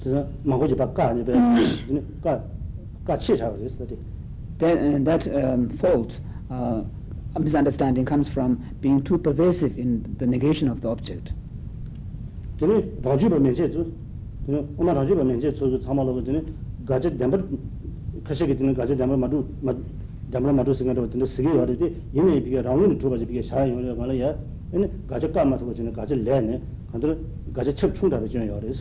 Then, uh, that um, fault, uh, misunderstanding comes from being too pervasive in the negation of the object. kashake tene gaje damar madu damar madu singa ro tene sige yore de yeme bi ga raung du baje bi ga sha yore mala ya ene gaje ka ma so tene gaje le ne kandre gaje chep chung da be jön yore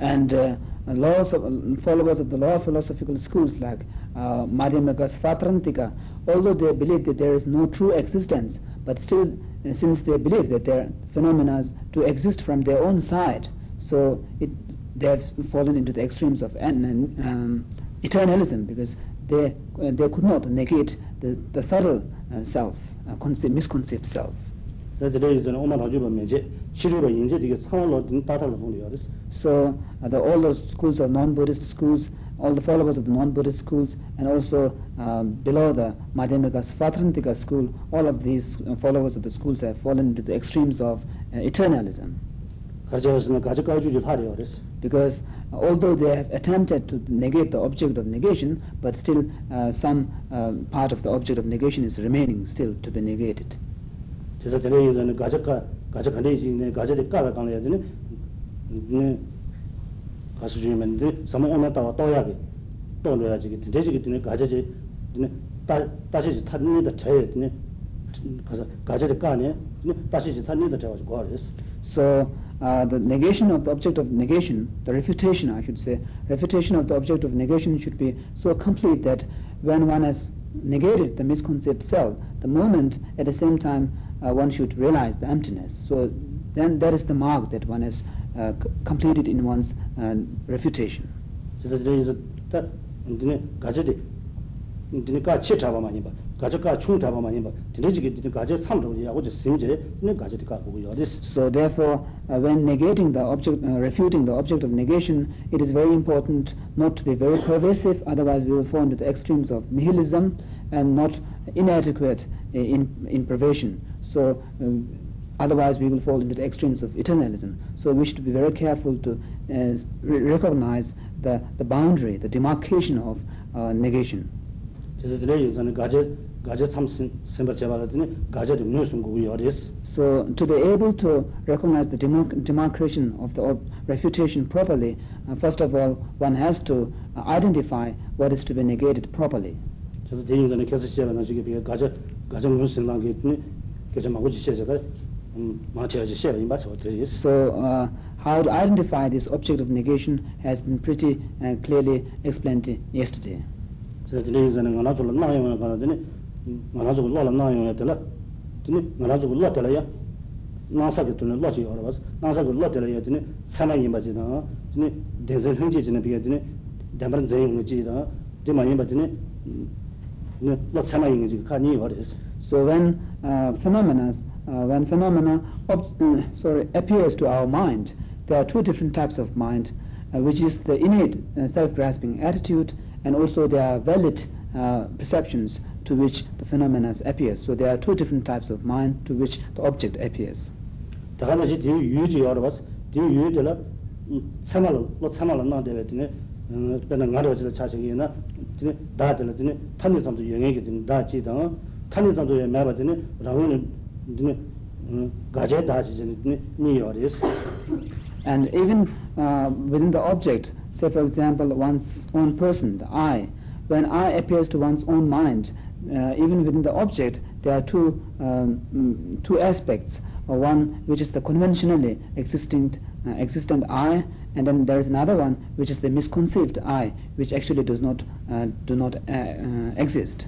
and uh, laws of, followers of the law of philosophical schools like uh, Madhyamaka Svatantrika, although they believe that there is no true existence, but still, uh, since they believe that there are phenomena to exist from their own side, so it, they have fallen into the extremes of an, um, eternalism because they, uh, they could not negate the, the subtle uh, self, uh, concept, misconceived self. Yinze lo lo yoris. So uh, the, all the schools are non-Buddhist schools, all the followers of the non-Buddhist schools, and also um, below the Madhyamika Svatantrika school, all of these uh, followers of the schools have fallen into the extremes of uh, eternalism. Because uh, although they have attempted to negate the object of negation, but still uh, some uh, part of the object of negation is remaining still to be negated. 그래서 저는 이거는 가족과 가져가는 이제 가져를 까가 가는 이제는 네 가서 주면 돼. 사모 오늘 또 또야게 또 넣어야지. 되지기 때문에 가져지 네 다, 다시 타는데 쳐야 되네. 가서 가져를 까네. 네 다시 타는데 쳐 가지고 그랬어. So uh, the negation of the object of negation, the refutation, I should say, refutation of the object of negation should be so complete that when one has negated the misconceived self, the moment at the same time uh, one should realize the emptiness. So then that is the mark that one has uh, c- completed in one's uh, refutation. So therefore, uh, when negating the object, uh, refuting the object of negation, it is very important not to be very pervasive, otherwise we will fall into the extremes of nihilism and not inadequate uh, in, in pervasion. So um, otherwise we will fall into the extremes of eternalism. So we should be very careful to uh, re- recognize the, the boundary, the demarcation of uh, negation. 그래서 들에 이제는 가져 가져 참 선바 제발더니 가져 좀 뉴스 거 요랬어. So to be able to recognize the demarc- demarcation of the ob- refutation properly, uh, first of all, one has to uh, identify what is to be negated properly. 그래서 대인전에 계속 시험하는 식이 비게 가져 가져 뉴스 생각 게 있더니 그래서 막 오지 시에서 음 마치야지 시험 이 맞어 어떻게 있어. So uh, how to identify this object of negation has been pretty uh, clearly explained yesterday. 그래서 들에 이제는 하나 둘로 나요 가더니 하나 둘로 올라 나요 했더라. 드니 하나 둘로 올라더라야. 나사게 돈을 놓지 여러 봤어. 나사게 올라더라야 드니 사나이 맞이다. 드니 대전 형제지는 비게 드니 So when uh, phenomena, uh, when phenomena uh, sorry, appears to our mind, there are two different types of mind, uh, which is the innate uh, self-grasping attitude, and also there are valid uh, perceptions to which the phenomena appears. So there are two different types of mind to which the object appears. 다가나지 뒤 유지 여러 봤어. 뒤 유지라 참말로 뭐 참말로 나대베드네. 음 그냥 가려질 자식이나 드네 다들 드네 탄니 정도 영향이 드네 다지다. 탄니 정도에 매바드네 라고는 드네 가제 다지네 드네 니 여리스. And even uh, within the object, say for example one's own person, the I, when I appears to one's own mind, uh, even within the object, there are two, um, mm, two aspects. Uh, one which is the conventionally existing, uh, existent I, and then there is another one which is the misconceived I, which actually does not, uh, do not uh, uh, exist.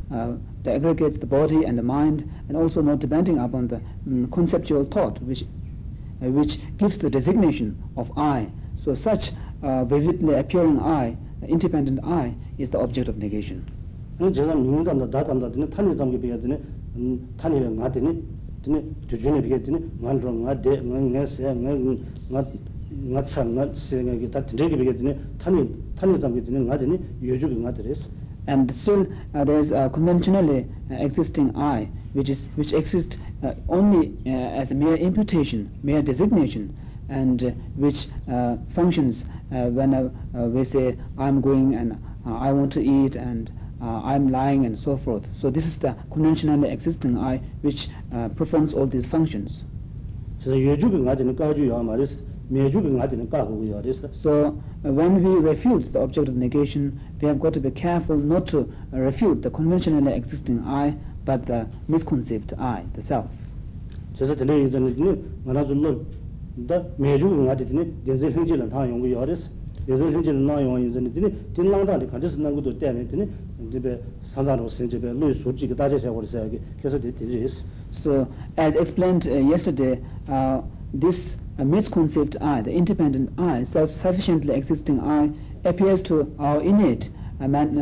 uh, that aggregates the body and the mind, and also not depending upon the um, conceptual thought, which, uh, which gives the designation of I. So such uh, vividly appearing I, independent I, is the object of negation. sē tā tāni, tāni and still uh, there is a conventionally uh, existing I which is which exists uh, only as a mere imputation, mere designation and which functions when we say I'm going and I want to eat and uh, I'm lying and so forth. So this is the conventionally existing I which uh, performs all these functions. So uh, when we refute the object of negation we have got to be careful not to uh, refute the conventionally existing I, but the misconceived I, the self. So, as explained uh, yesterday, uh, this uh, misconceived I, the independent I, self-sufficiently existing I, appears to our innate uh, man,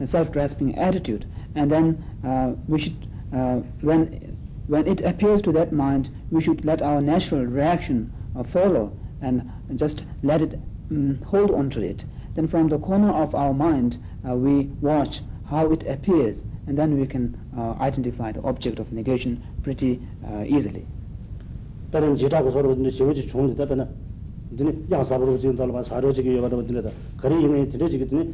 uh, self-grasping attitude, and then uh, we should, uh, when when it appears to that mind, we should let our natural reaction uh, follow and just let it um, hold on to it. Then, from the corner of our mind, we watch how it appears, and then we can identify the object of negation pretty easily. 다른 지다고 서로 근데 지우지 좋은 데 때문에 근데 양사부로 지금 달바 사료지기 여가도 근데 거리 이미 들어지거든요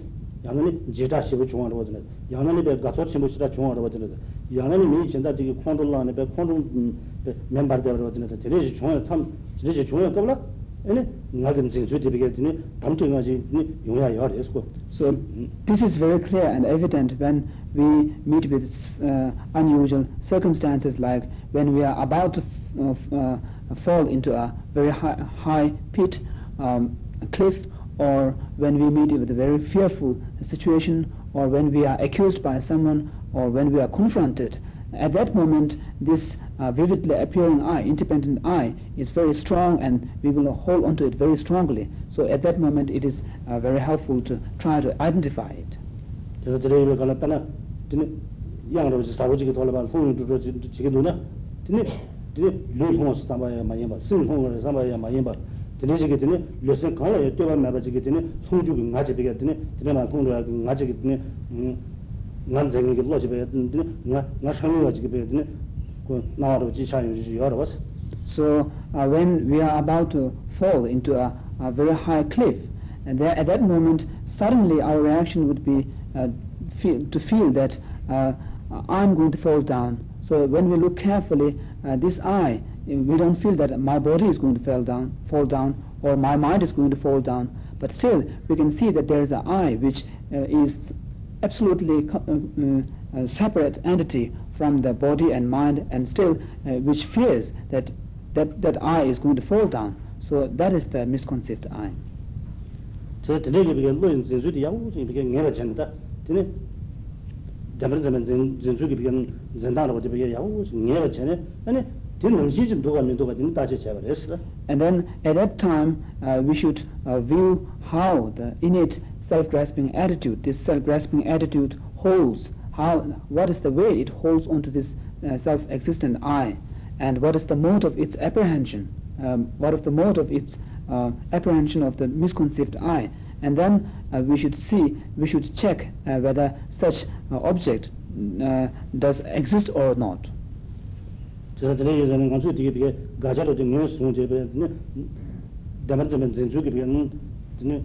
양은이 지다 시부 중앙으로 거든요 양은이 배 가서 침부시다 중앙으로 거든요 양은이 미 진짜 되게 컨트롤 안에 배 컨트롤 멤버 되어로 거든요 들어지 중앙에 참 들어지 중앙에 qabla 아니 나근 진주 되게 담통하지 용야 열했고 So this is very clear and evident when we meet with uh, unusual circumstances like when we are about to f- uh, fall into a very high, high pit, um, cliff, or when we meet with a very fearful situation, or when we are accused by someone, or when we are confronted. At that moment, this uh, vividly appearing I, independent I, is very strong and we will hold onto it very strongly. So at that moment, it is uh, very helpful to try to identify it. 그래서 드레이를 갈라 빼나 드네 양으로 사고지기 돌아봐 손을 들어 지게 누나 드네 드네 르홍 삼바야 많이 봐 승홍을 삼바야 많이 봐 드네 지게 드네 르슨 갈라 여쭤봐 매봐 지게 드네 송주기 가지 비게 드네 드네만 송주가 가지 드네 난 쟁이게 로지 배 드네 나나 상이 가지 배 드네 그 나와로 지차요 여러 봤어 So uh, when we are about to fall into a, a very high cliff, and there, at that moment, suddenly our reaction would be uh, feel, to feel that uh, I'm going to fall down. So when we look carefully, uh, this I, we don't feel that my body is going to fall down, fall down, or my mind is going to fall down. But still, we can see that there is an I which uh, is absolutely uh, uh, separate entity from the body and mind, and still uh, which fears that that that I is going to fall down. So that is the misconceived I 저 드네게 비게 로인 진주디 양우지 비게 내가 전다 드네 담을 zaman 진 진주기 비게 전다로 어디 비게 양우지 내가 전에 아니 드는 시좀 도가 민도가 든 다시 제발했어 And then at that time, uh, we should uh, view how the innate self-grasping attitude, this self-grasping attitude holds, how, what is the way it holds onto this uh, self-existent I, and what is the mode of its apprehension, um, what is the mode of its uh, apprehension of the misconceived I, and then uh, we should see, we should check uh, whether such uh, object uh, does exist or not. 저 드네 예전에 간수 되게 비게 가자로 좀 뉴스 좀 제베 드네 담을 zaman 진주기 비게 드네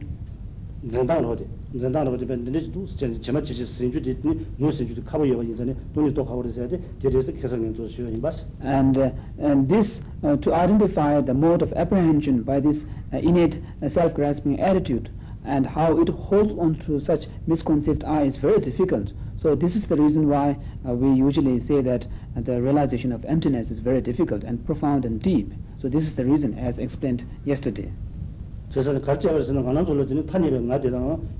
전다로 어디 전다로 어디 벤드네 두 제마 지지 신주디 뉴스 신주디 카보 예와 인전에 돈이 또 가고 그래서 돼 제대로 개선을 좀 쉬어 임바스 and uh, and this uh, to identify the mode of apprehension by this uh, innate uh, self-grasping attitude and how it holds on to such misconceived I is very difficult. So this is the reason why uh, we usually say that uh, the realization of emptiness is very difficult and profound and deep. So this is the reason as explained yesterday. 저서 가르쳐서는 가난 졸로드는 탄이베 나데다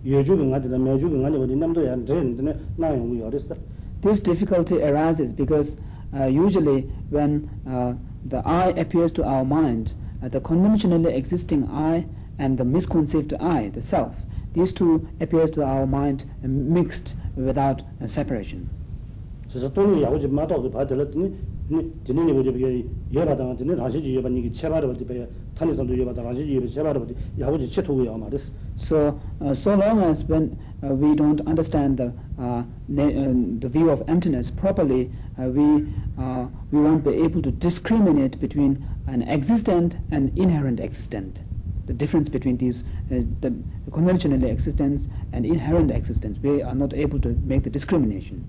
여주가 나데다 매주가 나데 어디 남도 야 드네 나 용이 어렸어 This difficulty arises because uh, usually when uh, the I appears to our mind, uh, the conventionally existing I and the misconceived I, the self. These two appear to our mind mixed without uh, separation. 그래서 돈이 야고지 마도 그 받을었더니 드니니 뭐지 비게 여바다 드니 다시지 여바 니기 체바르 버디 배 탄이선도 여바다 다시지 여바 체바르 버디 야고지 체토고 말이스 So, uh, so long as when uh, we don't understand the uh, na- uh, the view of emptiness properly, uh, we uh, we won't be able to discriminate between an existent and inherent existent. The difference between these, uh, the conventional existence and inherent existence, we are not able to make the discrimination.